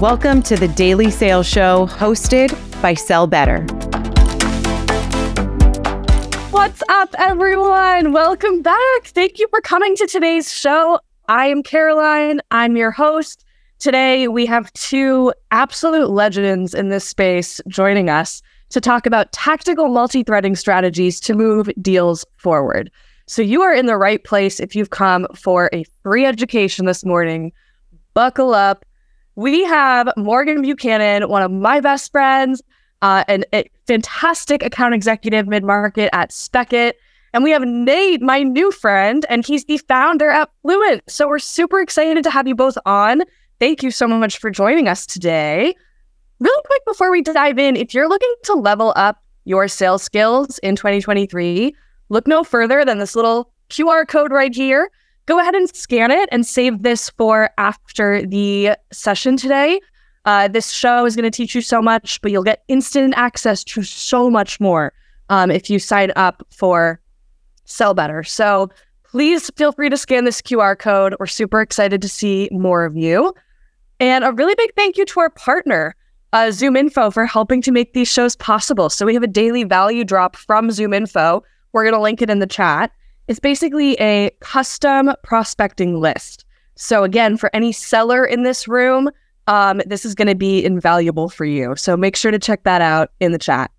Welcome to the Daily Sales Show hosted by Sell Better. What's up, everyone? Welcome back. Thank you for coming to today's show. I am Caroline, I'm your host. Today, we have two absolute legends in this space joining us to talk about tactical multi threading strategies to move deals forward. So, you are in the right place if you've come for a free education this morning. Buckle up we have Morgan Buchanan, one of my best friends, uh, and a fantastic account executive mid market at Spekit. And we have Nate, my new friend, and he's the founder at Fluint. So we're super excited to have you both on. Thank you so much for joining us today. Really quick before we dive in, if you're looking to level up your sales skills in 2023, look no further than this little QR code right here go ahead and scan it and save this for after the session today. Uh, this show is going to teach you so much, but you'll get instant access to so much more um, if you sign up for Sell Better. So please feel free to scan this QR code. We're super excited to see more of you. And a really big thank you to our partner, uh, ZoomInfo, for helping to make these shows possible. So we have a daily value drop from ZoomInfo. We're going to link it in the chat. It's basically a custom prospecting list. So, again, for any seller in this room, um, this is going to be invaluable for you. So, make sure to check that out in the chat.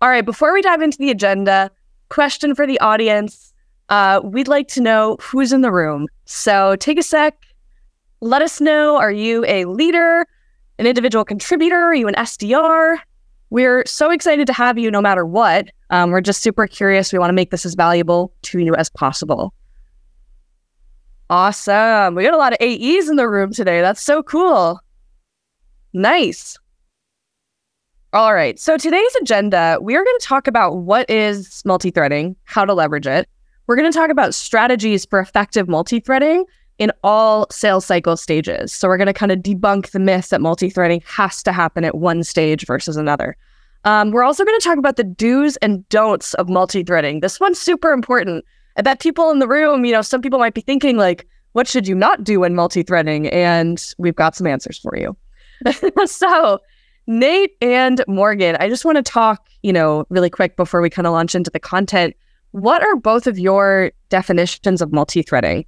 All right, before we dive into the agenda, question for the audience. Uh, we'd like to know who's in the room. So, take a sec. Let us know are you a leader, an individual contributor? Are you an SDR? We're so excited to have you no matter what. Um, we're just super curious. We want to make this as valuable to you as possible. Awesome. We got a lot of AEs in the room today. That's so cool. Nice. All right. So today's agenda, we are going to talk about what is multi-threading, how to leverage it. We're going to talk about strategies for effective multi-threading in all sales cycle stages. So we're going to kind of debunk the myth that multi-threading has to happen at one stage versus another. Um, we're also going to talk about the do's and don'ts of multi-threading. This one's super important. I bet people in the room, you know, some people might be thinking like, what should you not do in multi-threading? And we've got some answers for you. so, Nate and Morgan, I just want to talk, you know, really quick before we kind of launch into the content. What are both of your definitions of multi-threading?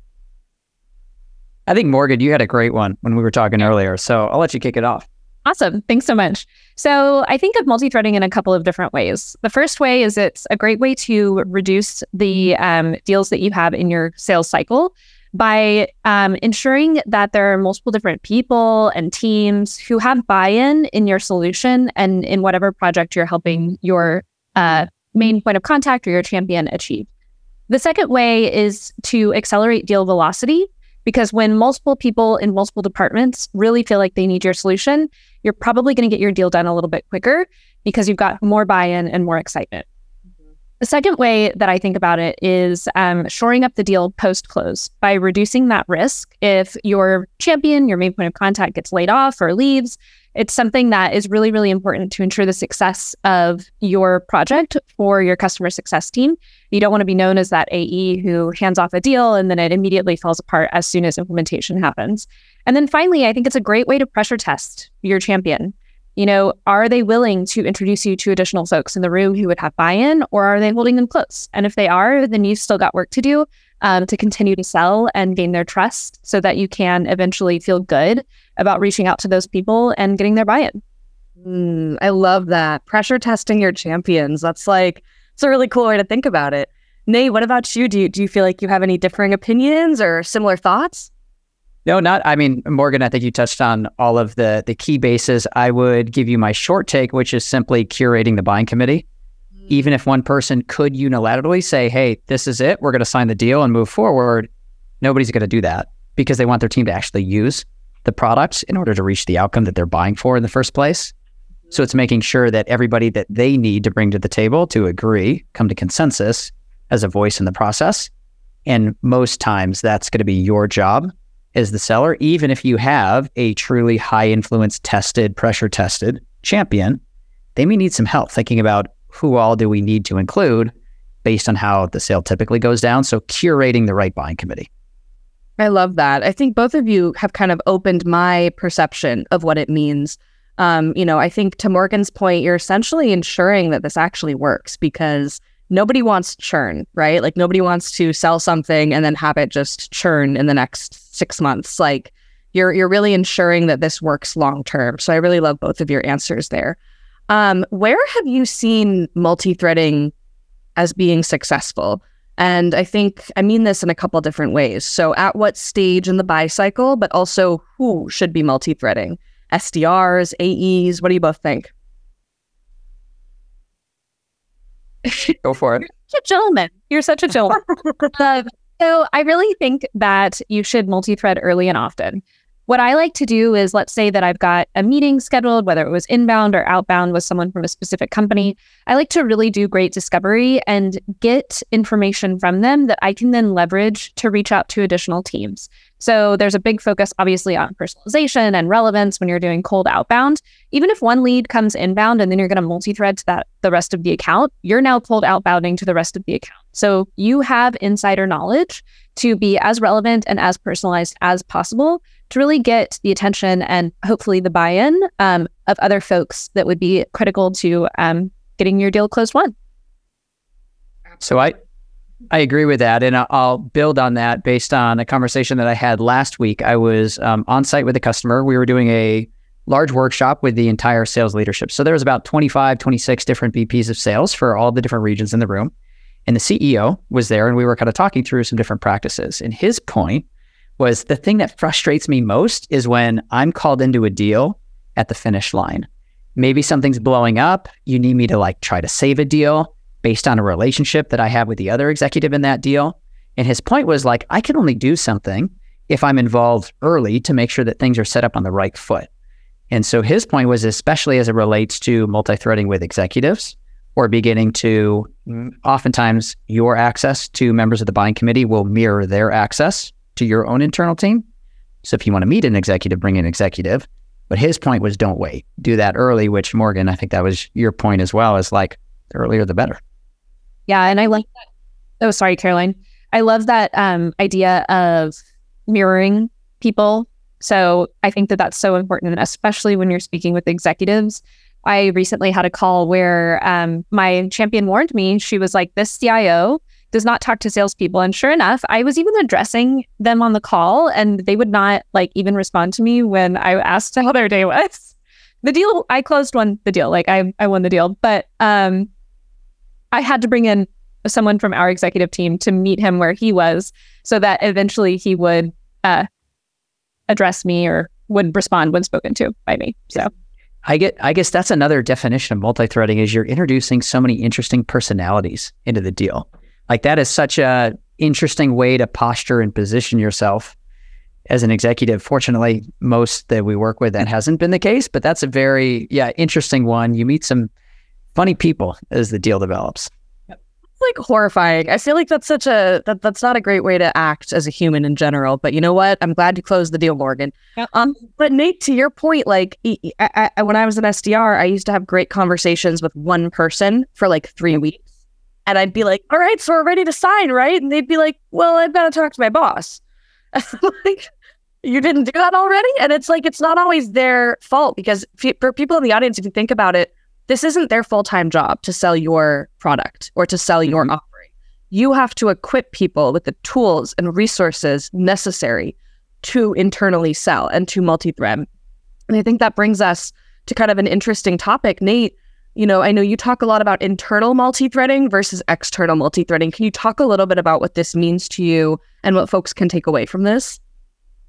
I think Morgan, you had a great one when we were talking earlier. So I'll let you kick it off. Awesome. Thanks so much. So I think of multi-threading in a couple of different ways. The first way is it's a great way to reduce the um, deals that you have in your sales cycle by um, ensuring that there are multiple different people and teams who have buy-in in your solution and in whatever project you're helping your uh, main point of contact or your champion achieve. The second way is to accelerate deal velocity because when multiple people in multiple departments really feel like they need your solution, you're probably going to get your deal done a little bit quicker because you've got more buy in and more excitement. Mm-hmm. The second way that I think about it is um, shoring up the deal post close by reducing that risk. If your champion, your main point of contact, gets laid off or leaves, it's something that is really, really important to ensure the success of your project for your customer success team. You don't want to be known as that AE who hands off a deal and then it immediately falls apart as soon as implementation happens. And then finally, I think it's a great way to pressure test your champion. You know, are they willing to introduce you to additional folks in the room who would have buy in, or are they holding them close? And if they are, then you've still got work to do um, to continue to sell and gain their trust so that you can eventually feel good about reaching out to those people and getting their buy in. Mm, I love that. Pressure testing your champions. That's like, it's a really cool way to think about it. Nate, what about you? Do you, do you feel like you have any differing opinions or similar thoughts? No, not. I mean, Morgan, I think you touched on all of the the key bases. I would give you my short take, which is simply curating the buying committee. Even if one person could unilaterally say, "Hey, this is it. We're going to sign the deal and move forward," nobody's going to do that because they want their team to actually use the products in order to reach the outcome that they're buying for in the first place. So it's making sure that everybody that they need to bring to the table to agree, come to consensus as a voice in the process. And most times that's going to be your job as the seller, even if you have a truly high influence tested, pressure tested champion, they may need some help thinking about who all do we need to include based on how the sale typically goes down. So curating the right buying committee. I love that. I think both of you have kind of opened my perception of what it means. Um, you know, I think to Morgan's point, you're essentially ensuring that this actually works because nobody wants churn, right? Like nobody wants to sell something and then have it just churn in the next six months. Like you're you're really ensuring that this works long term. So I really love both of your answers there. Um, where have you seen multi-threading as being successful? And I think I mean this in a couple different ways. So at what stage in the buy cycle, but also who should be multi-threading? SDRs, AEs, what do you both think? Go for it. You're a gentleman. You're such a gentleman. uh, so I really think that you should multi-thread early and often. What I like to do is let's say that I've got a meeting scheduled, whether it was inbound or outbound with someone from a specific company. I like to really do great discovery and get information from them that I can then leverage to reach out to additional teams. So there's a big focus, obviously, on personalization and relevance when you're doing cold outbound. Even if one lead comes inbound and then you're going to multi-thread to that the rest of the account, you're now cold outbounding to the rest of the account. So you have insider knowledge to be as relevant and as personalized as possible to really get the attention and hopefully the buy-in um, of other folks that would be critical to um, getting your deal closed won. So I I agree with that, and I'll build on that based on a conversation that I had last week. I was um, on site with a customer. We were doing a large workshop with the entire sales leadership. So there was about 25, 26 different VPs of sales for all the different regions in the room. And the CEO was there, and we were kind of talking through some different practices. And his point was the thing that frustrates me most is when I'm called into a deal at the finish line. Maybe something's blowing up. You need me to like try to save a deal based on a relationship that I have with the other executive in that deal. And his point was like, I can only do something if I'm involved early to make sure that things are set up on the right foot. And so his point was, especially as it relates to multi threading with executives or beginning to mm, oftentimes your access to members of the buying committee will mirror their access to your own internal team. So if you want to meet an executive, bring an executive. But his point was don't wait, do that early, which Morgan, I think that was your point as well, is like the earlier the better. Yeah, and I like that. Oh, sorry, Caroline. I love that um, idea of mirroring people. So I think that that's so important, especially when you're speaking with executives. I recently had a call where um, my champion warned me. She was like, "This CIO does not talk to salespeople," and sure enough, I was even addressing them on the call, and they would not like even respond to me when I asked how their day was. The deal I closed won the deal, like I I won the deal, but um, I had to bring in someone from our executive team to meet him where he was so that eventually he would uh, address me or would respond when spoken to by me. So I get I guess that's another definition of multi-threading is you're introducing so many interesting personalities into the deal. Like that is such a interesting way to posture and position yourself as an executive. Fortunately, most that we work with that hasn't been the case, but that's a very yeah, interesting one. You meet some funny people as the deal develops. It's like horrifying. I feel like that's such a that that's not a great way to act as a human in general. But you know what? I'm glad you closed the deal, Morgan. Yep. Um, but Nate, to your point, like I, I, when I was an SDR, I used to have great conversations with one person for like three weeks, and I'd be like, "All right, so we're ready to sign, right?" And they'd be like, "Well, I've got to talk to my boss." like, you didn't do that already, and it's like it's not always their fault because for people in the audience, if you think about it this isn't their full time job to sell your product or to sell your mm-hmm. offering. You have to equip people with the tools and resources necessary to internally sell and to multi thread. And I think that brings us to kind of an interesting topic. Nate, you know, I know you talk a lot about internal multi threading versus external multi threading. Can you talk a little bit about what this means to you and what folks can take away from this?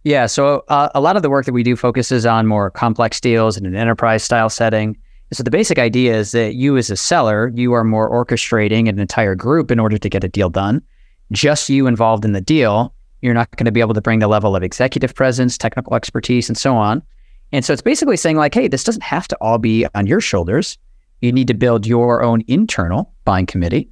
Yeah. So, uh, a lot of the work that we do focuses on more complex deals in an enterprise style setting. So the basic idea is that you as a seller, you are more orchestrating an entire group in order to get a deal done. Just you involved in the deal, you're not going to be able to bring the level of executive presence, technical expertise, and so on. And so it's basically saying like, hey, this doesn't have to all be on your shoulders. You need to build your own internal buying committee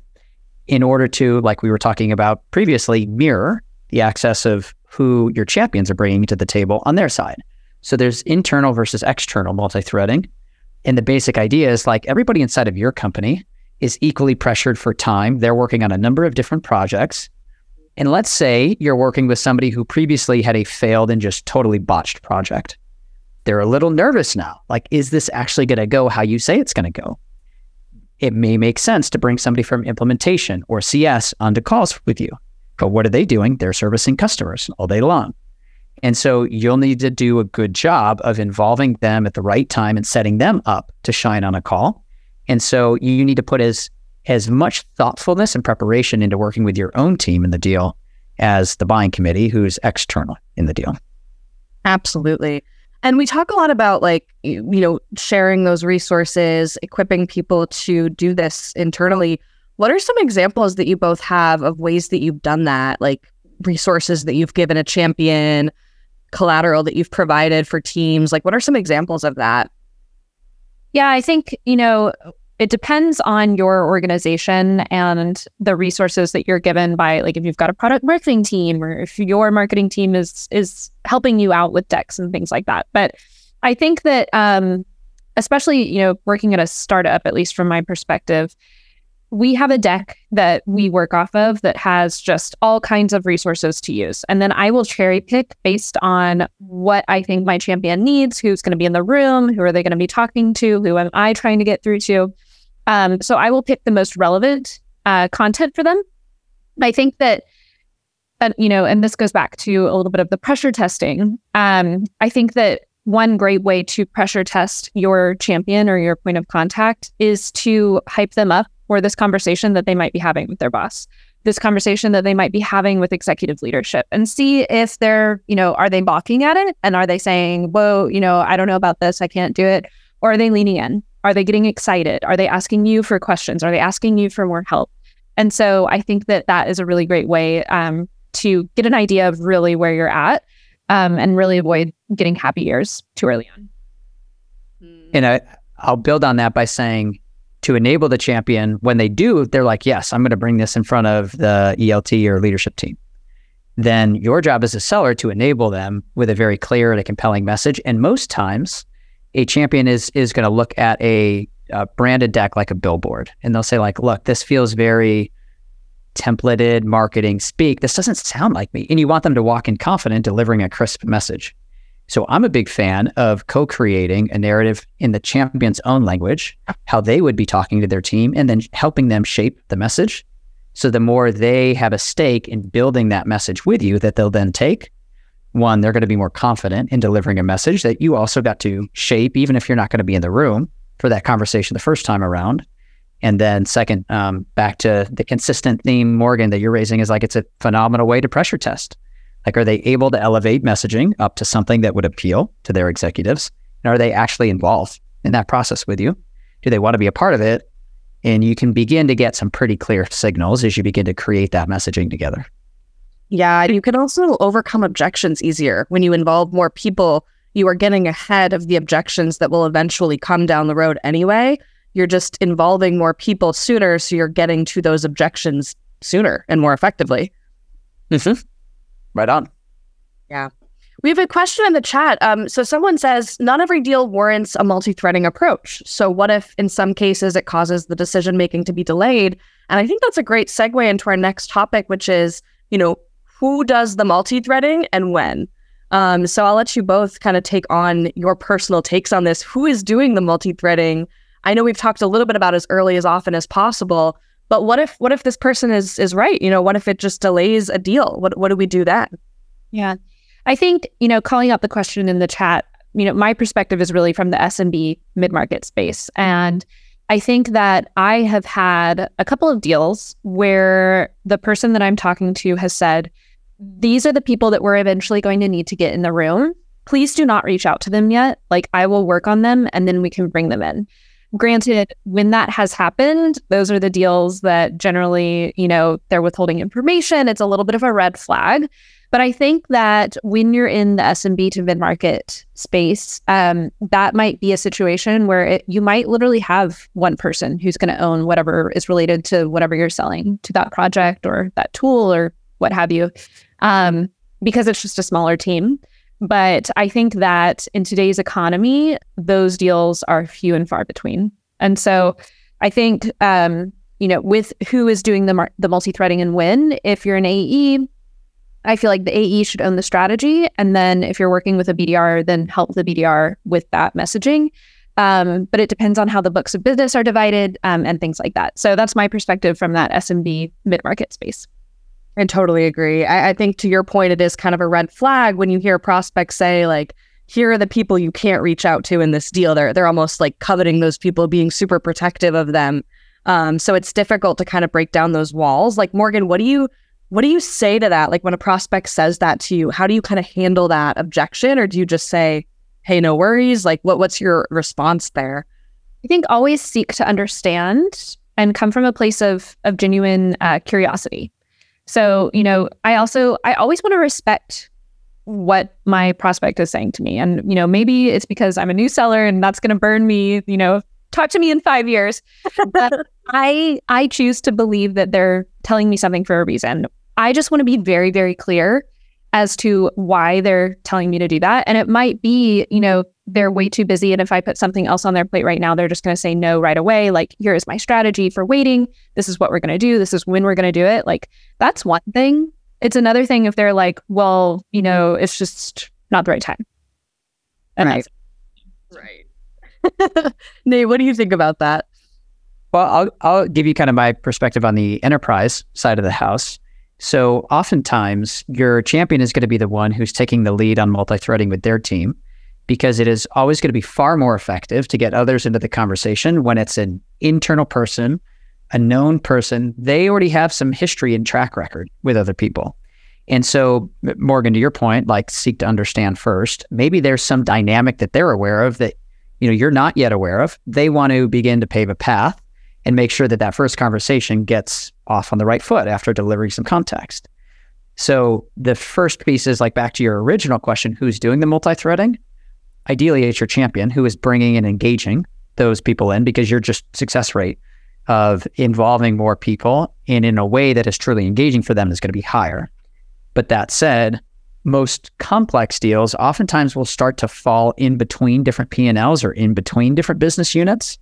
in order to, like we were talking about previously, mirror the access of who your champions are bringing to the table on their side. So there's internal versus external multi-threading. And the basic idea is like everybody inside of your company is equally pressured for time. They're working on a number of different projects. And let's say you're working with somebody who previously had a failed and just totally botched project. They're a little nervous now. Like, is this actually going to go how you say it's going to go? It may make sense to bring somebody from implementation or CS onto calls with you. But what are they doing? They're servicing customers all day long. And so you'll need to do a good job of involving them at the right time and setting them up to shine on a call. And so you need to put as as much thoughtfulness and preparation into working with your own team in the deal as the buying committee who's external in the deal. Absolutely. And we talk a lot about like, you know, sharing those resources, equipping people to do this internally. What are some examples that you both have of ways that you've done that? Like resources that you've given a champion, collateral that you've provided for teams? Like, what are some examples of that? Yeah, I think, you know, it depends on your organization and the resources that you're given by like if you've got a product marketing team or if your marketing team is is helping you out with decks and things like that but i think that um especially you know working at a startup at least from my perspective we have a deck that we work off of that has just all kinds of resources to use. And then I will cherry pick based on what I think my champion needs, who's going to be in the room, who are they going to be talking to, who am I trying to get through to. Um, so I will pick the most relevant uh, content for them. I think that, uh, you know, and this goes back to a little bit of the pressure testing. Um, I think that one great way to pressure test your champion or your point of contact is to hype them up for this conversation that they might be having with their boss this conversation that they might be having with executive leadership and see if they're, you know, are they balking at it? And are they saying, whoa, you know, I don't know about this, I can't do it? Or are they leaning in? Are they getting excited? Are they asking you for questions? Are they asking you for more help? And so I think that that is a really great way um, to get an idea of really where you're at um, and really avoid getting happy ears too early on. And I, I'll build on that by saying to enable the champion, when they do, they're like, yes, I'm going to bring this in front of the ELT or leadership team. Then your job as a seller to enable them with a very clear and a compelling message. And most times, a champion is is going to look at a, a branded deck like a billboard, and they'll say like, "Look, this feels very templated marketing speak. This doesn't sound like me." And you want them to walk in confident, delivering a crisp message. So I'm a big fan of co-creating a narrative in the champion's own language, how they would be talking to their team, and then helping them shape the message. So the more they have a stake in building that message with you that they'll then take, one, they're going to be more confident in delivering a message that you also got to shape, even if you're not going to be in the room for that conversation the first time around. And then, second, um, back to the consistent theme, Morgan, that you're raising is like it's a phenomenal way to pressure test. Like, are they able to elevate messaging up to something that would appeal to their executives? And are they actually involved in that process with you? Do they want to be a part of it? And you can begin to get some pretty clear signals as you begin to create that messaging together. Yeah, you can also overcome objections easier when you involve more people. You are getting ahead of the objections that will eventually come down the road anyway. You're just involving more people sooner, so you're getting to those objections sooner and more effectively. Mm-hmm. Right on. Yeah. We have a question in the chat. Um, so someone says, not every deal warrants a multi-threading approach. So what if in some cases it causes the decision making to be delayed? And I think that's a great segue into our next topic, which is, you know, who does the multi-threading and when. Um, so I'll let you both kind of take on your personal takes on this. Who is doing the multi-threading? I know we've talked a little bit about as early as often as possible, but what if what if this person is is right? You know, what if it just delays a deal? What what do we do then? Yeah. I think, you know, calling out the question in the chat, you know, my perspective is really from the SMB mid-market space. And I think that I have had a couple of deals where the person that I'm talking to has said, these are the people that we're eventually going to need to get in the room. Please do not reach out to them yet. Like I will work on them and then we can bring them in. Granted, when that has happened, those are the deals that generally, you know, they're withholding information. It's a little bit of a red flag. But I think that when you're in the SMB to mid market space, um, that might be a situation where it, you might literally have one person who's going to own whatever is related to whatever you're selling to that project or that tool or what have you, um, because it's just a smaller team. But I think that in today's economy, those deals are few and far between. And so I think, um, you know, with who is doing the mar- the multi-threading and when. If you're an AE, I feel like the AE should own the strategy, and then if you're working with a BDR, then help the BDR with that messaging. Um, but it depends on how the books of business are divided um, and things like that. So that's my perspective from that SMB mid market space. I totally agree. I, I think to your point, it is kind of a red flag when you hear prospects say like, "Here are the people you can't reach out to in this deal." They're they're almost like coveting those people, being super protective of them. Um, so it's difficult to kind of break down those walls. Like Morgan, what do you what do you say to that? Like when a prospect says that to you, how do you kind of handle that objection, or do you just say, "Hey, no worries"? Like what what's your response there? I think always seek to understand and come from a place of of genuine uh, curiosity. So, you know, I also I always want to respect what my prospect is saying to me. And, you know, maybe it's because I'm a new seller and that's going to burn me, you know, talk to me in 5 years. But I I choose to believe that they're telling me something for a reason. I just want to be very very clear as to why they're telling me to do that. And it might be, you know, they're way too busy. And if I put something else on their plate right now, they're just going to say no right away. Like, here is my strategy for waiting. This is what we're going to do. This is when we're going to do it. Like, that's one thing. It's another thing if they're like, well, you know, it's just not the right time. And right. right. Nate, what do you think about that? Well, I'll, I'll give you kind of my perspective on the enterprise side of the house. So oftentimes your champion is going to be the one who's taking the lead on multi-threading with their team because it is always going to be far more effective to get others into the conversation when it's an internal person, a known person. They already have some history and track record with other people. And so, Morgan, to your point, like seek to understand first. Maybe there's some dynamic that they're aware of that you know you're not yet aware of. They want to begin to pave a path and make sure that that first conversation gets off on the right foot after delivering some context. So the first piece is like back to your original question who's doing the multi threading? Ideally, it's your champion who is bringing and engaging those people in because your just success rate of involving more people and in a way that is truly engaging for them is going to be higher. But that said, most complex deals oftentimes will start to fall in between different P&Ls or in between different business units.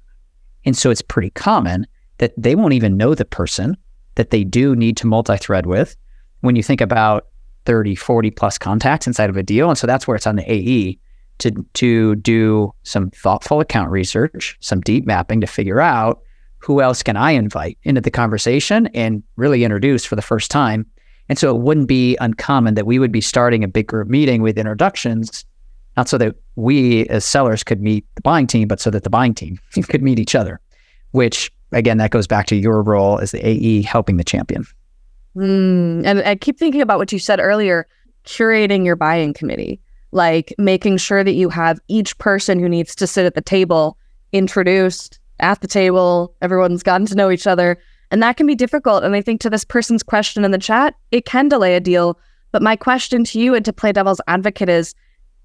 And so it's pretty common that they won't even know the person that they do need to multi-thread with when you think about 30, 40 plus contacts inside of a deal. And so that's where it's on the AE to to do some thoughtful account research, some deep mapping to figure out who else can I invite into the conversation and really introduce for the first time. And so it wouldn't be uncommon that we would be starting a big group meeting with introductions, not so that we as sellers could meet the buying team, but so that the buying team could meet each other, which again, that goes back to your role as the AE helping the champion. Mm, and I keep thinking about what you said earlier curating your buying committee, like making sure that you have each person who needs to sit at the table introduced at the table. Everyone's gotten to know each other. And that can be difficult. And I think to this person's question in the chat, it can delay a deal. But my question to you and to play devil's advocate is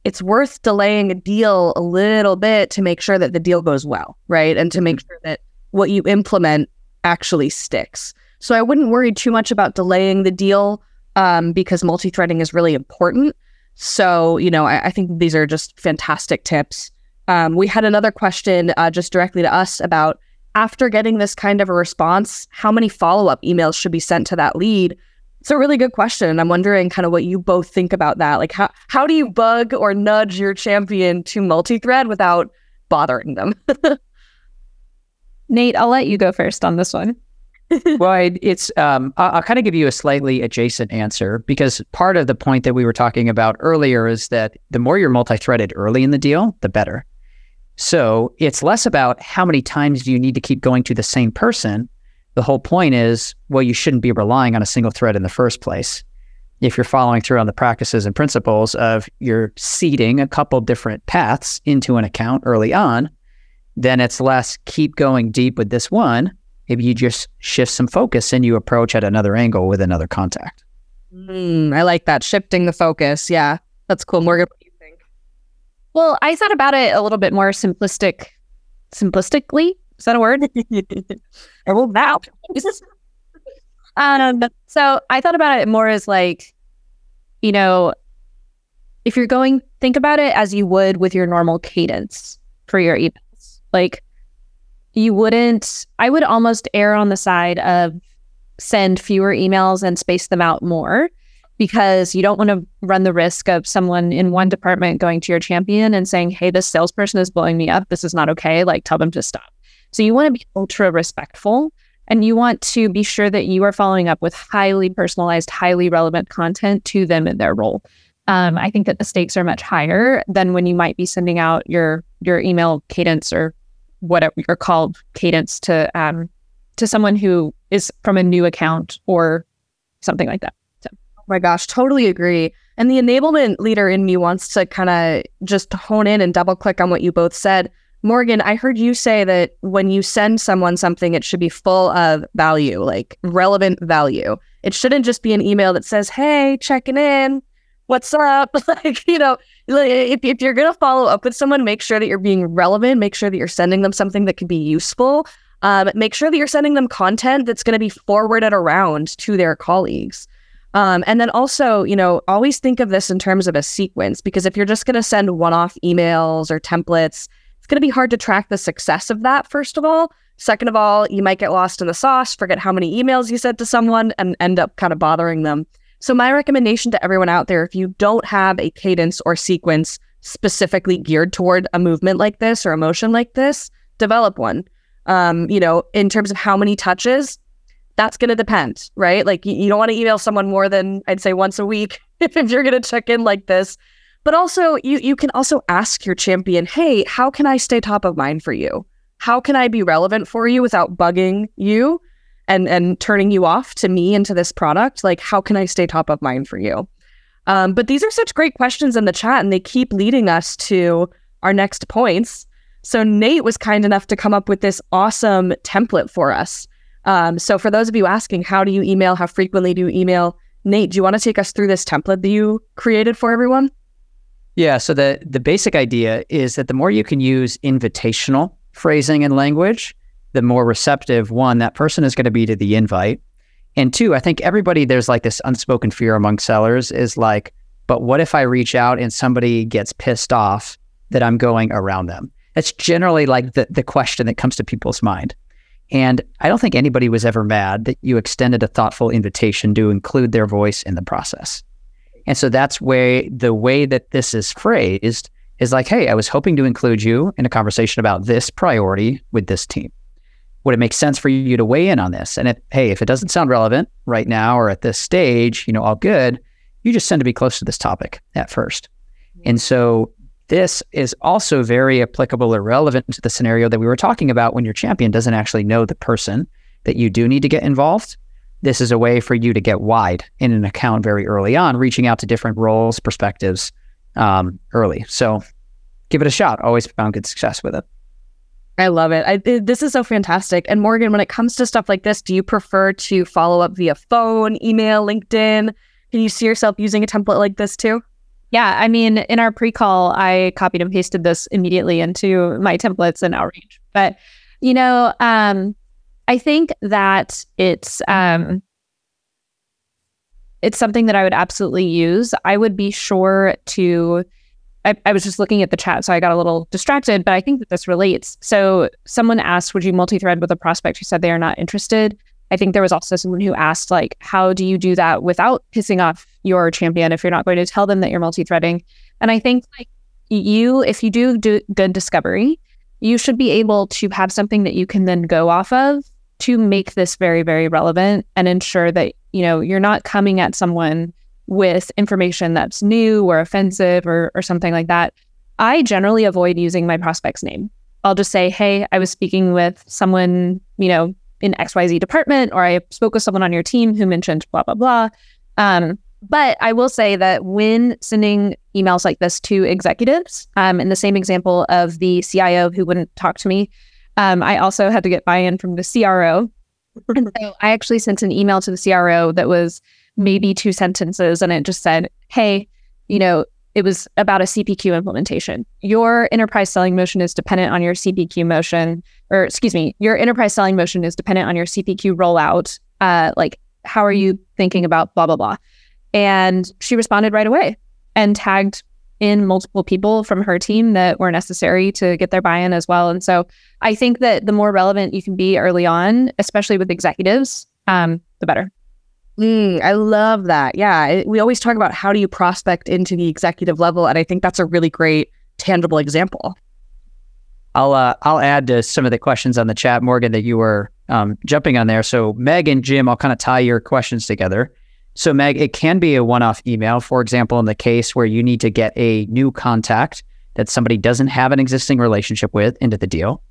it's worth delaying a deal a little bit to make sure that the deal goes well, right? And to make sure that what you implement actually sticks. So I wouldn't worry too much about delaying the deal um, because multi threading is really important. So, you know, I, I, think these are just fantastic tips. Um, we had another question uh, just directly to us about after getting this kind of a response, how many follow up emails should be sent to that lead? It's a really good question. And I'm wondering kind of what you both think about that. Like, how, how do you bug or nudge your champion to multi thread without bothering them? Nate, I'll let you go first on this one. well, it's um, I'll, I'll kind of give you a slightly adjacent answer because part of the point that we were talking about earlier is that the more you're multi-threaded early in the deal, the better. So it's less about how many times do you need to keep going to the same person. The whole point is, well, you shouldn't be relying on a single thread in the first place. If you're following through on the practices and principles of you're seeding a couple different paths into an account early on, then it's less keep going deep with this one. Maybe you just shift some focus and you approach at another angle with another contact. Mm, I like that. Shifting the focus. Yeah, that's cool. Morgan, what do you think? Well, I thought about it a little bit more simplistic, simplistically. Is that a word? I will now. um, so I thought about it more as like, you know, if you're going, think about it as you would with your normal cadence for your emails. like you wouldn't, I would almost err on the side of send fewer emails and space them out more because you don't want to run the risk of someone in one department going to your champion and saying, Hey, this salesperson is blowing me up. This is not okay. Like, tell them to stop. So you want to be ultra respectful and you want to be sure that you are following up with highly personalized, highly relevant content to them in their role. Um, I think that the stakes are much higher than when you might be sending out your your email cadence or whatever you're called cadence to um, to someone who is from a new account or something like that. So. Oh my gosh, totally agree. And the enablement leader in me wants to kind of just hone in and double click on what you both said. Morgan, I heard you say that when you send someone something, it should be full of value, like relevant value. It shouldn't just be an email that says, Hey, checking in. What's up? like, you know, if, if you're going to follow up with someone, make sure that you're being relevant, make sure that you're sending them something that can be useful. Um, make sure that you're sending them content that's going to be forwarded around to their colleagues. Um, and then also, you know, always think of this in terms of a sequence because if you're just going to send one off emails or templates, it's going to be hard to track the success of that, first of all. Second of all, you might get lost in the sauce, forget how many emails you sent to someone, and end up kind of bothering them. So, my recommendation to everyone out there if you don't have a cadence or sequence specifically geared toward a movement like this or a emotion like this, develop one. Um, you know, in terms of how many touches, that's going to depend, right? Like, you, you don't want to email someone more than I'd say once a week if, if you're going to check in like this. But also, you you can also ask your champion, "Hey, how can I stay top of mind for you? How can I be relevant for you without bugging you and and turning you off to me and to this product? Like, how can I stay top of mind for you?" Um, but these are such great questions in the chat, and they keep leading us to our next points. So Nate was kind enough to come up with this awesome template for us. Um, so for those of you asking, how do you email? How frequently do you email? Nate, do you want to take us through this template that you created for everyone? Yeah. So the the basic idea is that the more you can use invitational phrasing and language, the more receptive one that person is going to be to the invite. And two, I think everybody there's like this unspoken fear among sellers is like, but what if I reach out and somebody gets pissed off that I'm going around them? That's generally like the the question that comes to people's mind. And I don't think anybody was ever mad that you extended a thoughtful invitation to include their voice in the process. And so that's where the way that this is phrased is like, hey, I was hoping to include you in a conversation about this priority with this team. Would it make sense for you to weigh in on this? And if, hey, if it doesn't sound relevant right now or at this stage, you know, all good, you just tend to be close to this topic at first. Mm-hmm. And so this is also very applicable or relevant to the scenario that we were talking about when your champion doesn't actually know the person that you do need to get involved this is a way for you to get wide in an account very early on, reaching out to different roles, perspectives um, early. So give it a shot. Always found good success with it. I love it. I, this is so fantastic. And Morgan, when it comes to stuff like this, do you prefer to follow up via phone, email, LinkedIn? Can you see yourself using a template like this too? Yeah, I mean, in our pre-call, I copied and pasted this immediately into my templates and outreach. But you know, um, I think that it's um, it's something that I would absolutely use. I would be sure to. I, I, was just looking at the chat, so I got a little distracted, but I think that this relates. So, someone asked, Would you multi thread with a prospect who said they are not interested? I think there was also someone who asked, like, how do you do that without pissing off your champion if you're not going to tell them that you're multi threading? And I think, like, you, if you do do good discovery, you should be able to have something that you can then go off of to make this very, very relevant and ensure that, you know, you're not coming at someone with information that's new or offensive or, or something like that. I generally avoid using my prospect's name. I'll just say, hey, I was speaking with someone, you know, in XYZ department, or I spoke with someone on your team who mentioned blah, blah, blah. Um, but I will say that when sending emails like this to executives, um, in the same example of the CIO who wouldn't talk to me, um, I also had to get buy-in from the CRO. and so I actually sent an email to the CRO that was maybe two sentences, and it just said, "Hey, you know, it was about a CPQ implementation. Your enterprise selling motion is dependent on your CPQ motion, or excuse me, your enterprise selling motion is dependent on your CPQ rollout. Uh, like, how are you thinking about blah blah blah?" And she responded right away and tagged in multiple people from her team that were necessary to get their buy-in as well. And so I think that the more relevant you can be early on, especially with executives, um, the better. Mm, I love that. Yeah, we always talk about how do you prospect into the executive level, and I think that's a really great tangible example. I'll uh, I'll add to some of the questions on the chat, Morgan, that you were um, jumping on there. So Meg and Jim, I'll kind of tie your questions together. So Meg, it can be a one-off email. For example, in the case where you need to get a new contact that somebody doesn't have an existing relationship with into the deal.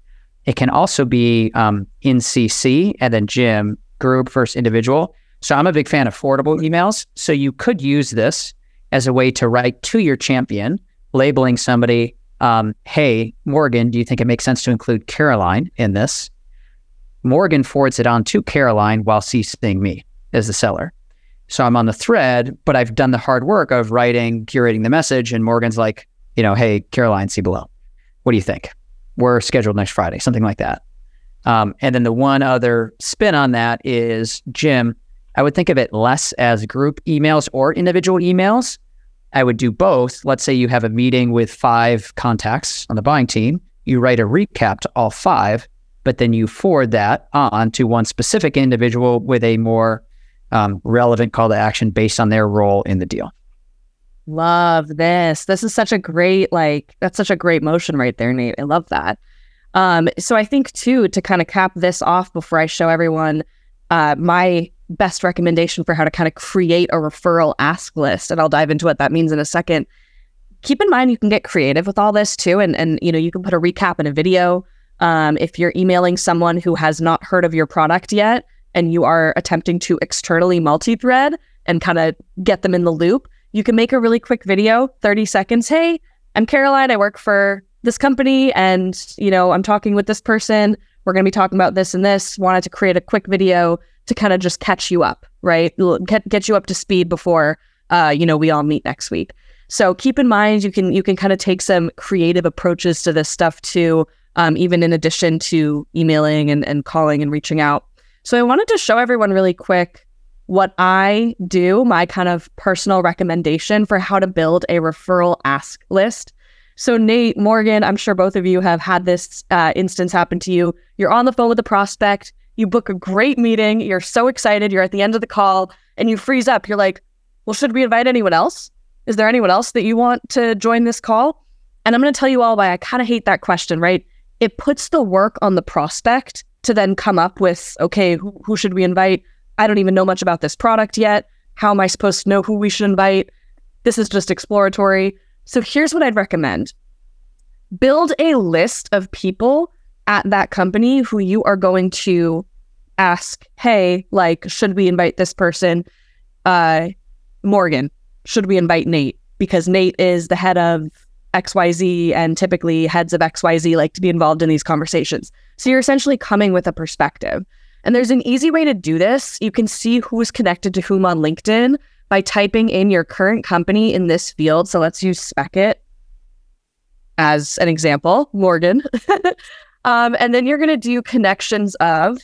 It can also be um, in CC and then Jim group versus individual. So I'm a big fan of forwardable emails. So you could use this as a way to write to your champion, labeling somebody um, hey, Morgan, do you think it makes sense to include Caroline in this? Morgan forwards it on to Caroline while CCing me as the seller. So I'm on the thread, but I've done the hard work of writing, curating the message. And Morgan's like, you know, hey, Caroline, see below. What do you think? We're scheduled next Friday, something like that. Um, and then the one other spin on that is Jim. I would think of it less as group emails or individual emails I would do both. Let's say you have a meeting with five contacts on the buying team. You write a recap to all five, but then you forward that on to one specific individual with a more um, relevant call to action based on their role in the deal. Love this. This is such a great, like, that's such a great motion right there, Nate. I love that. Um, so I think too, to kind of cap this off before I show everyone uh, my best recommendation for how to kind of create a referral ask list and I'll dive into what that means in a second. Keep in mind you can get creative with all this too and and you know you can put a recap in a video um, if you're emailing someone who has not heard of your product yet and you are attempting to externally multi-thread and kind of get them in the loop, you can make a really quick video, 30 seconds. Hey, I'm Caroline. I work for this company and, you know, I'm talking with this person. We're going to be talking about this and this. Wanted to create a quick video to kind of just catch you up, right? Get, get you up to speed before, uh, you know, we all meet next week. So keep in mind, you can you can kind of take some creative approaches to this stuff too, um, even in addition to emailing and, and calling and reaching out. So I wanted to show everyone really quick what I do, my kind of personal recommendation for how to build a referral ask list. So Nate, Morgan, I'm sure both of you have had this uh, instance happen to you. You're on the phone with a prospect you book a great meeting. You're so excited. You're at the end of the call and you freeze up. You're like, well, should we invite anyone else? Is there anyone else that you want to join this call? And I'm going to tell you all why I kind of hate that question, right? It puts the work on the prospect to then come up with, okay, who, who should we invite? I don't even know much about this product yet. How am I supposed to know who we should invite? This is just exploratory. So here's what I'd recommend build a list of people at that company who you are going to ask, hey, like, should we invite this person? Uh, Morgan, should we invite Nate? Because Nate is the head of XYZ and typically heads of XYZ like to be involved in these conversations. So you're essentially coming with a perspective. And there's an easy way to do this. You can see who's connected to whom on LinkedIn by typing in your current company in this field. So let's use Spekit as an example, Morgan. Um, and then you're going to do connections of,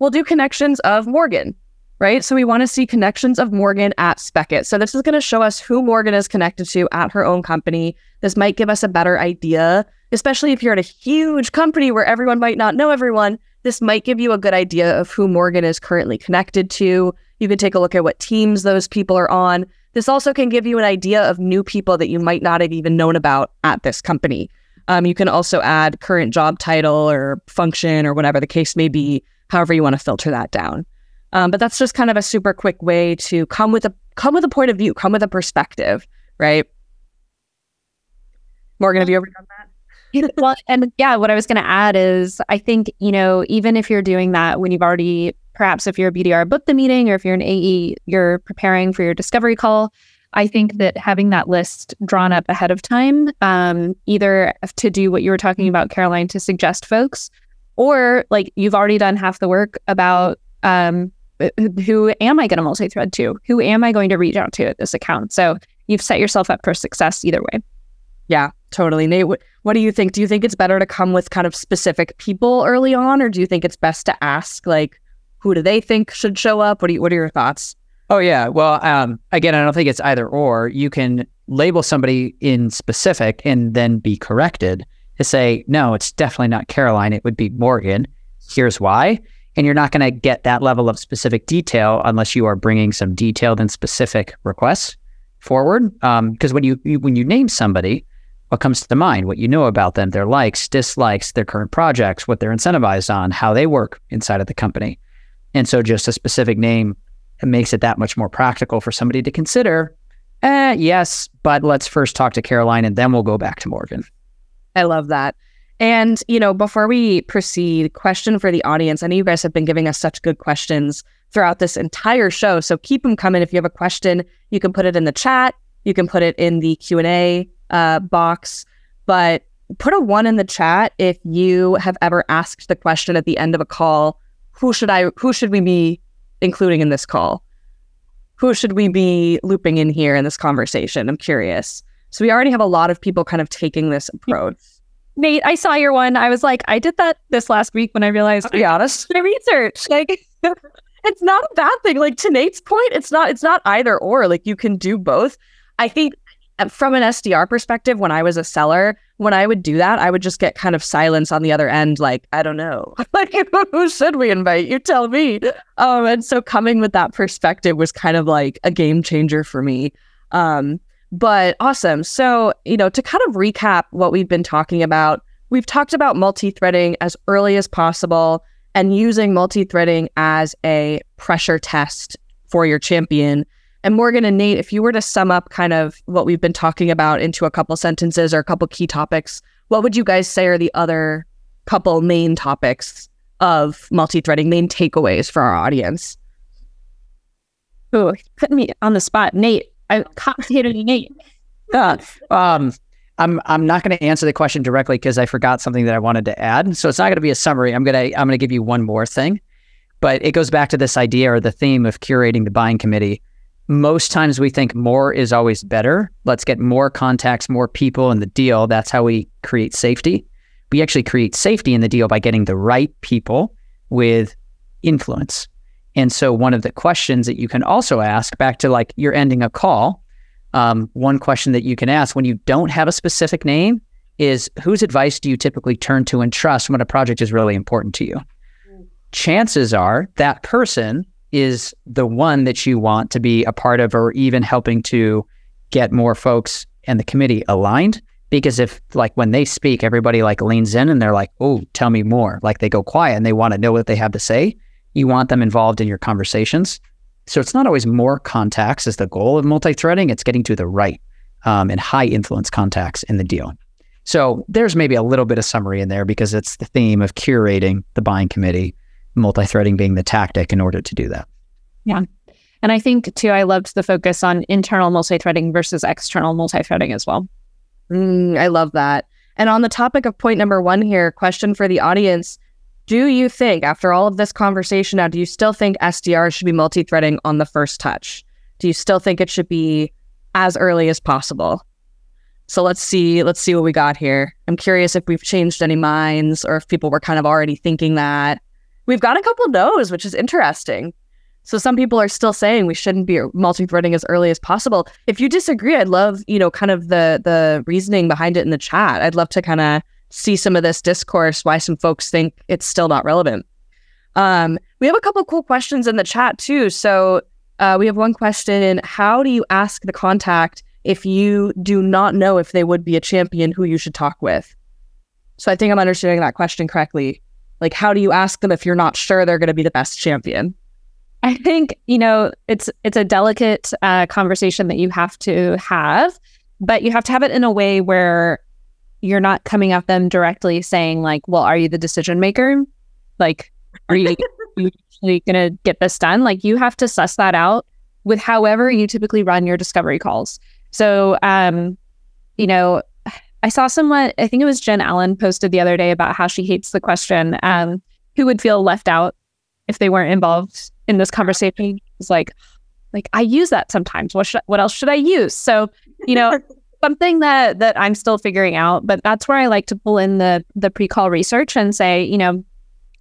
we'll do connections of Morgan, right? So we want to see connections of Morgan at Spekit. So this is going to show us who Morgan is connected to at her own company. This might give us a better idea, especially if you're at a huge company where everyone might not know everyone. This might give you a good idea of who Morgan is currently connected to. You can take a look at what teams those people are on. This also can give you an idea of new people that you might not have even known about at this company. Um, you can also add current job title or function or whatever the case may be, however you want to filter that down. Um, but that's just kind of a super quick way to come with a come with a point of view, come with a perspective, right? Morgan, have you ever done that? well, and yeah, what I was going to add is I think, you know, even if you're doing that when you've already, perhaps if you're a BDR, booked the meeting, or if you're an AE, you're preparing for your discovery call, I think that having that list drawn up ahead of time, um, either to do what you were talking about, Caroline, to suggest folks, or like you've already done half the work about um, who am I going to multi thread to? Who am I going to reach out to at this account? So you've set yourself up for success either way. Yeah, totally. Nate, what, what do you think? Do you think it's better to come with kind of specific people early on, or do you think it's best to ask, like, who do they think should show up? What, do you, what are your thoughts? Oh yeah. Well, um, again, I don't think it's either or. You can label somebody in specific and then be corrected to say, no, it's definitely not Caroline. It would be Morgan. Here's why. And you're not going to get that level of specific detail unless you are bringing some detailed and specific requests forward. Because um, when you, you when you name somebody, what comes to the mind? What you know about them, their likes, dislikes, their current projects, what they're incentivized on, how they work inside of the company. And so, just a specific name makes it that much more practical for somebody to consider. Eh, yes, but let's first talk to Caroline, and then we'll go back to Morgan. I love that. And, you know, before we proceed, question for the audience. I know you guys have been giving us such good questions throughout this entire show. So keep them coming. If you have a question, you can put it in the chat. You can put it in the Q&A uh, box. But put a one in the chat if you have ever asked the question at the end of a call, who should I, who should we be including in this call? Who should we be looping in here in this conversation? I'm curious. So we already have a lot of people kind of taking this approach. Nate, I saw your one. I was like, I did that this last week when I realized. To be honest, my research, like, it's not a bad thing. Like to Nate's point, it's not. It's not either or. Like you can do both. I think uh, from an SDR perspective, when I was a seller, when I would do that, I would just get kind of silence on the other end, like, I don't know. like, who should we invite? You tell me. Um, and so coming with that perspective was kind of like a game changer for me. Um, but awesome. So, you know, to kind of recap what we've been talking about, we've talked about multi threading as early as possible and using multi threading as a pressure test for your champion. And Morgan and Nate, if you were to sum up kind of what we've been talking about into a couple sentences or a couple key topics, what would you guys say are the other couple main topics of multi threading, main takeaways for our audience? Oh, put me on the spot. Nate, I complicated Nate. Yeah. Um, I'm I'm not going to answer the question directly because I forgot something that I wanted to add. So it's not going to be a summary. I'm gonna I'm gonna give you one more thing, but it goes back to this idea or the theme of curating the buying committee. Most times we think more is always better. Let's get more contacts, more people in the deal. That's how we create safety. We actually create safety in the deal by getting the right people with influence. And so, one of the questions that you can also ask back to like you're ending a call, um, one question that you can ask when you don't have a specific name is whose advice do you typically turn to and trust when a project is really important to you? Chances are that person is the one that you want to be a part of or even helping to get more folks and the committee aligned. Because if like when they speak everybody like leans in and they're like oh tell me more. Like they go quiet and they want to know what they have to say you want them involved in your conversations. So it's not always more contacts as the goal of multi-threading. It's getting to the right um, and high influence contacts in the deal. So there's maybe a little bit of summary in there because it's the theme of curating the buying committee, multi-threading being the tactic in order to do that. Yeah. And I think too, I loved the focus on internal multi-threading versus external multi-threading as well. Mm, I love that. And on the topic of point number one here, question for the audience do you think, after all of this conversation now, do you still think SDR should be multi threading on the first touch? Do you still think it should be as early as possible? So let's see, let's see what we got here. I'm curious if we've changed any minds or if people were kind of already thinking that. We've got a couple no's, which is interesting. So some people are still saying we shouldn't be multi-threading as early as possible. If you disagree, I'd love, you know, kind of the the reasoning behind it in the chat. I'd love to kind of see some of this discourse, why some folks think it's still not relevant. Um, we have a couple cool questions in the chat too. So uh, we have one question How do you ask the contact if you do not know if they would be a champion who you should talk with? So I think I'm understanding that question correctly. Like, how do you ask them if you're not sure they're going to be the best champion? I think you know it's it's a delicate uh, conversation that you have to have, but you have to have it in a way where you're not coming at them directly saying like, "Well, are you the decision maker? Like, are you, actually going to get this done?" Like, you have to suss that out with however you typically run your discovery calls. So, um, you know, I saw someone, I think it was Jen Allen, posted the other day about how she hates the question, um, who would feel left out if they weren't involved in this conversation. It's like, like I use that sometimes. What should, what else should I use? So, you know, something that that I'm still figuring out, but that's where I like to pull in the the pre-call research and say, you know,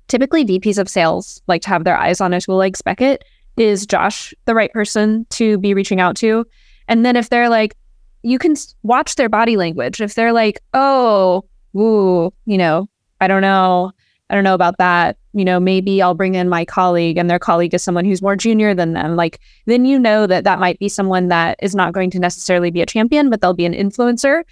typically VPs of sales like to have their eyes on a tool like Spekit. Is Josh the right person to be reaching out to? And then if they're like, you can watch their body language. If they're like, oh, ooh, you know, I don't know. I don't know about that. You know, maybe I'll bring in my colleague and their colleague is someone who's more junior than them. Like, then you know that that might be someone that is not going to necessarily be a champion, but they'll be an influencer.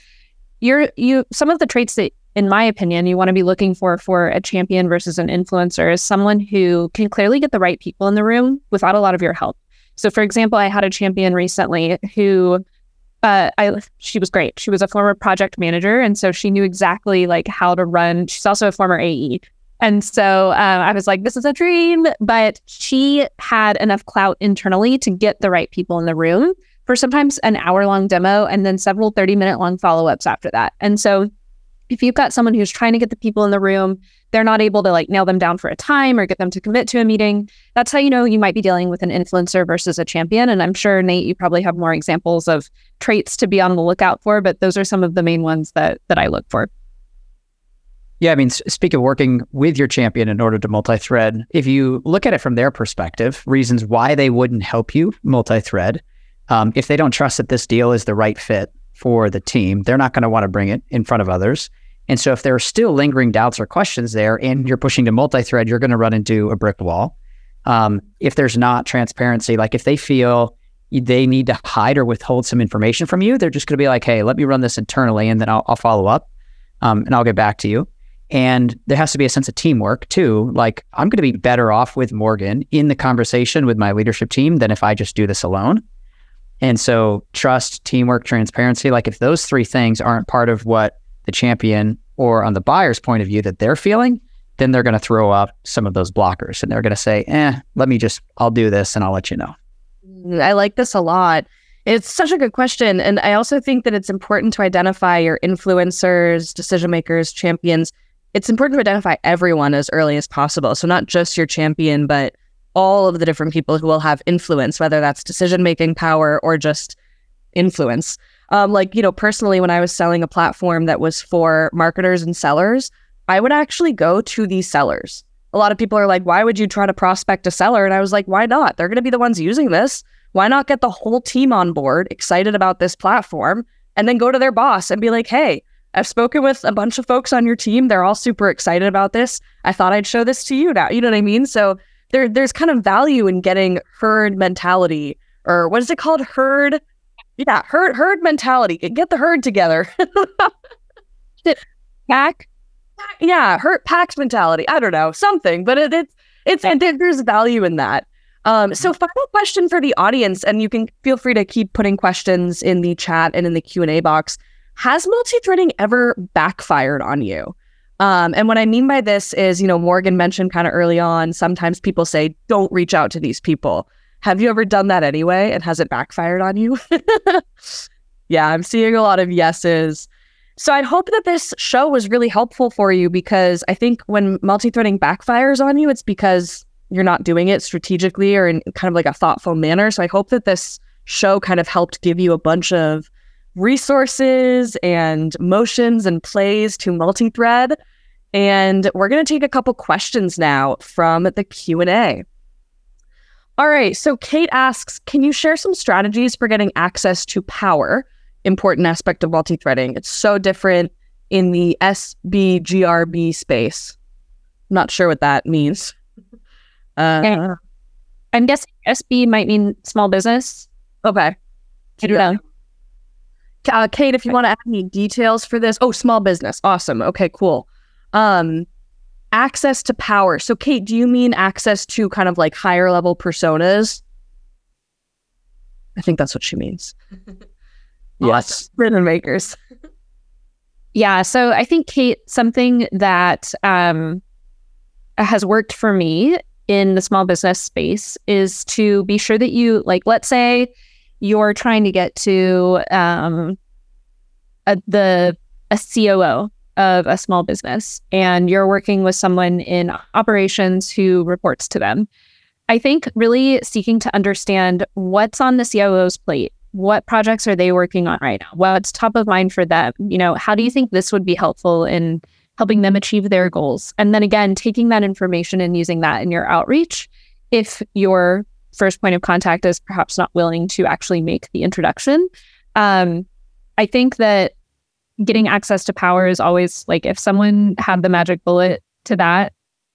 You're, you, some of the traits that, in my opinion, you want to be looking for for a champion versus an influencer is someone who can clearly get the right people in the room without a lot of your help. So, for example, I had a champion recently who uh, I she was great. She was a former project manager, and so she knew exactly like how to run. She's also a former AE, and so uh, I was like, "This is a dream." But she had enough clout internally to get the right people in the room for sometimes an hour long demo, and then several thirty minute long follow ups after that. And so, if you've got someone who's trying to get the people in the room they're not able to like nail them down for a time or get them to commit to a meeting, that's how you know you might be dealing with an influencer versus a champion. And I'm sure, Nate, you probably have more examples of traits to be on the lookout for, but those are some of the main ones that that I look for. Yeah, I mean, speak of working with your champion in order to multi-thread. If you look at it from their perspective, reasons why they wouldn't help you multi-thread, um, if they don't trust that this deal is the right fit for the team, they're not going to want to bring it in front of others. And so if there are still lingering doubts or questions there and you're pushing to multi-thread, you're going to run into a brick wall. Um, if there's not transparency, like if they feel they need to hide or withhold some information from you, they're just going to be like, hey, let me run this internally and then I'll, I'll follow up um, and I'll get back to you. And there has to be a sense of teamwork too. Like I'm going to be better off with Morgan in the conversation with my leadership team than if I just do this alone. And so trust, teamwork, transparency, like if those three things aren't part of what the champion or on the buyer's point of view that they're feeling, then they're going to throw up some of those blockers and they're going to say, eh, let me just, I'll do this and I'll let you know. I like this a lot. It's such a good question. And I also think that it's important to identify your influencers, decision makers, champions. It's important to identify everyone as early as possible. So, not just your champion, but all of the different people who will have influence, whether that's decision making power or just influence. Um, like, you know, personally, when I was selling a platform that was for marketers and sellers, I would actually go to these sellers. A lot of people are like, why would you try to prospect a seller? And I was like, why not? They're going to be the ones using this. Why not get the whole team on board, excited about this platform, and then go to their boss and be like, hey, I've spoken with a bunch of folks on your team. They're all super excited about this. I thought I'd show this to you now. You know what I mean? So there, there's kind of value in getting herd mentality, or what is it called? Herd yeah, herd herd mentality. Get the herd together. pack. Yeah, herd packs mentality. I don't know something, but it, it's it's and there's value in that. Um, so final question for the audience, and you can feel free to keep putting questions in the chat and in the Q and A box. Has multi-threading ever backfired on you? Um, and what I mean by this is, you know, Morgan mentioned kind of early on. Sometimes people say, "Don't reach out to these people." Have you ever done that anyway? And has it backfired on you? yeah, I'm seeing a lot of yeses. So I hope that this show was really helpful for you because I think when multi-threading backfires on you, it's because you're not doing it strategically or in kind of like a thoughtful manner. So I hope that this show kind of helped give you a bunch of resources and motions and plays to multi-thread. And we're going to take a couple questions now from the Q&A. All right. So Kate asks, can you share some strategies for getting access to power? Important aspect of multi-threading. It's so different in the SBGRB space. I'm not sure what that means. Uh, I'm guessing SB might mean small business. Okay. I don't know. Uh, Kate, if you want to add any details for this, oh, small business, awesome. Okay, cool. Um, access to power. So, Kate, do you mean access to kind of like higher level personas? I think that's what she means. yes. Rhythm makers. yeah. So I think, Kate, something that um, has worked for me in the small business space is to be sure that you, like, let's say you're trying to get to um, a, the a COO of a small business and you're working with someone in operations who reports to them. I think really seeking to understand what's on the COO's plate. What projects are they working on right now? What's top of mind for them? You know, how do you think this would be helpful in helping them achieve their goals? And then again, taking that information and using that in your outreach if your first point of contact is perhaps not willing to actually make the introduction. Um, I think that getting access to power is always like if someone had the magic bullet to that,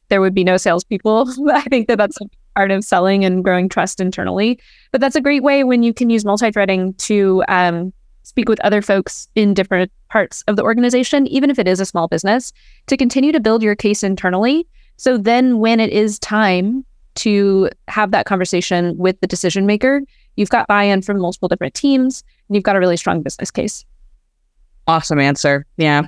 there would be no salespeople. I think that that's part of selling and growing trust internally. But that's a great way when you can use multi-threading to um, speak with other folks in different parts of the organization, even if it is a small business, to continue to build your case internally. So then when it is time to have that conversation with the decision maker, you've got buy-in from multiple different teams and you've got a really strong business case. Awesome answer. Yeah.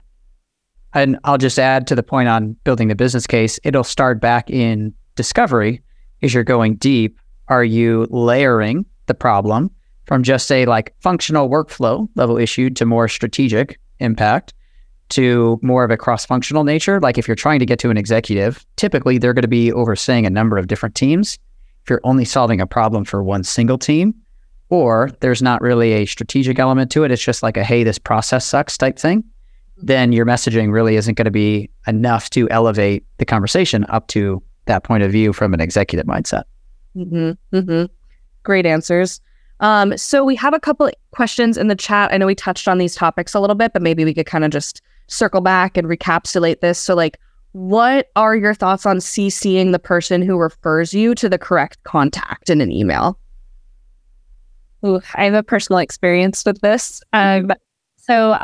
And I'll just add to the point on building the business case, it'll start back in discovery as you're going deep. Are you layering the problem from just a like functional workflow level issue to more strategic impact to more of a cross functional nature? Like if you're trying to get to an executive, typically they're going to be overseeing a number of different teams. If you're only solving a problem for one single team, or there's not really a strategic element to it, it's just like a hey, this process sucks type thing then your messaging really isn't going to be enough to elevate the conversation up to that point of view from an executive mindset. Mm-hmm, mm-hmm. Great answers. Um, so we have a couple questions in the chat. I know we touched on these topics a little bit, but maybe we could kind of just circle back and recapitulate this. So, like, what are your thoughts on CCing the person who refers you to the correct contact in an email? Ooh, I have a personal experience with this. Um, so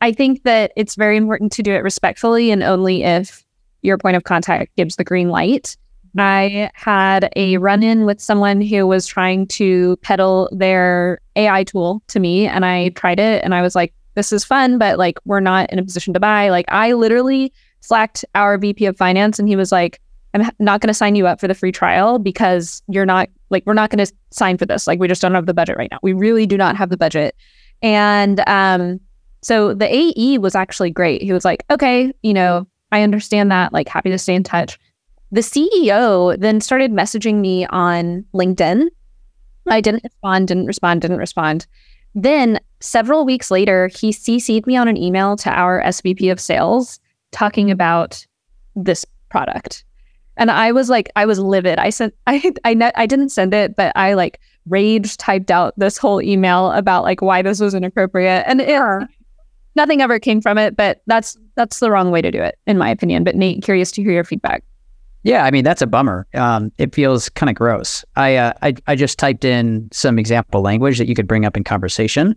I think that it's very important to do it respectfully and only if your point of contact gives the green light. I had a run in with someone who was trying to peddle their AI tool to me, and I tried it and I was like, this is fun, but like, we're not in a position to buy. Like, I literally slacked our VP of finance, and he was like, I'm not going to sign you up for the free trial because you're not like, we're not going to sign for this. Like, we just don't have the budget right now. We really do not have the budget. And um, so the AE was actually great. He was like, okay, you know, I understand that, like, happy to stay in touch. The CEO then started messaging me on LinkedIn. I didn't respond, didn't respond, didn't respond. Then several weeks later, he CC'd me on an email to our SVP of sales talking about this product. And I was like, I was livid. I sent, I, I, I didn't send it, but I like rage typed out this whole email about like why this was inappropriate. And it, nothing ever came from it, but that's that's the wrong way to do it, in my opinion. But Nate, curious to hear your feedback. Yeah, I mean that's a bummer. Um, it feels kind of gross. I, uh, I I just typed in some example language that you could bring up in conversation,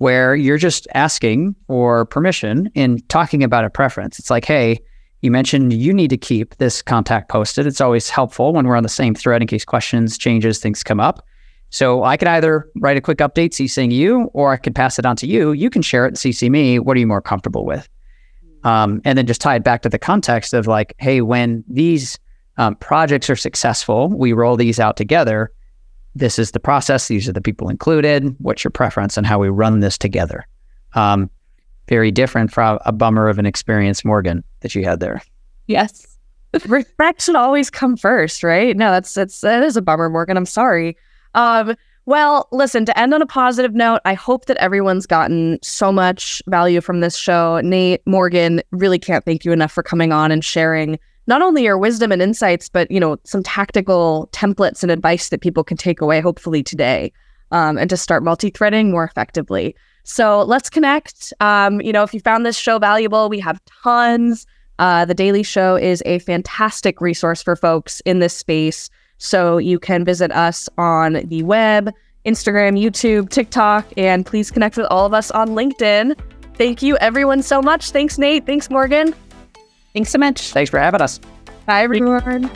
where you're just asking for permission in talking about a preference. It's like, hey, you mentioned you need to keep this contact posted. It's always helpful when we're on the same thread in case questions, changes, things come up. So I could either write a quick update CCing you, or I could pass it on to you. You can share it and CC me. What are you more comfortable with? Um, and then just tie it back to the context of like, hey, when these um, projects are successful, we roll these out together. This is the process. These are the people included. What's your preference and how we run this together? Um, very different from a bummer of an experience, Morgan, that you had there. Yes. Respect should always come first, right? No, that's that's that is a bummer, Morgan. I'm sorry. Um, well, listen, to end on a positive note, I hope that everyone's gotten so much value from this show. Nate, Morgan, really can't thank you enough for coming on and sharing not only your wisdom and insights, but you know, some tactical templates and advice that people can take away, hopefully today, um, and to start multi-threading more effectively. So let's connect. Um, you know, if you found this show valuable, we have tons. Uh, the Daily Show is a fantastic resource for folks in this space. So you can visit us on the web, Instagram, YouTube, TikTok, and please connect with all of us on LinkedIn. Thank you, everyone, so much. Thanks, Nate. Thanks, Morgan. Thanks so much. Thanks for having us. Bye, everyone.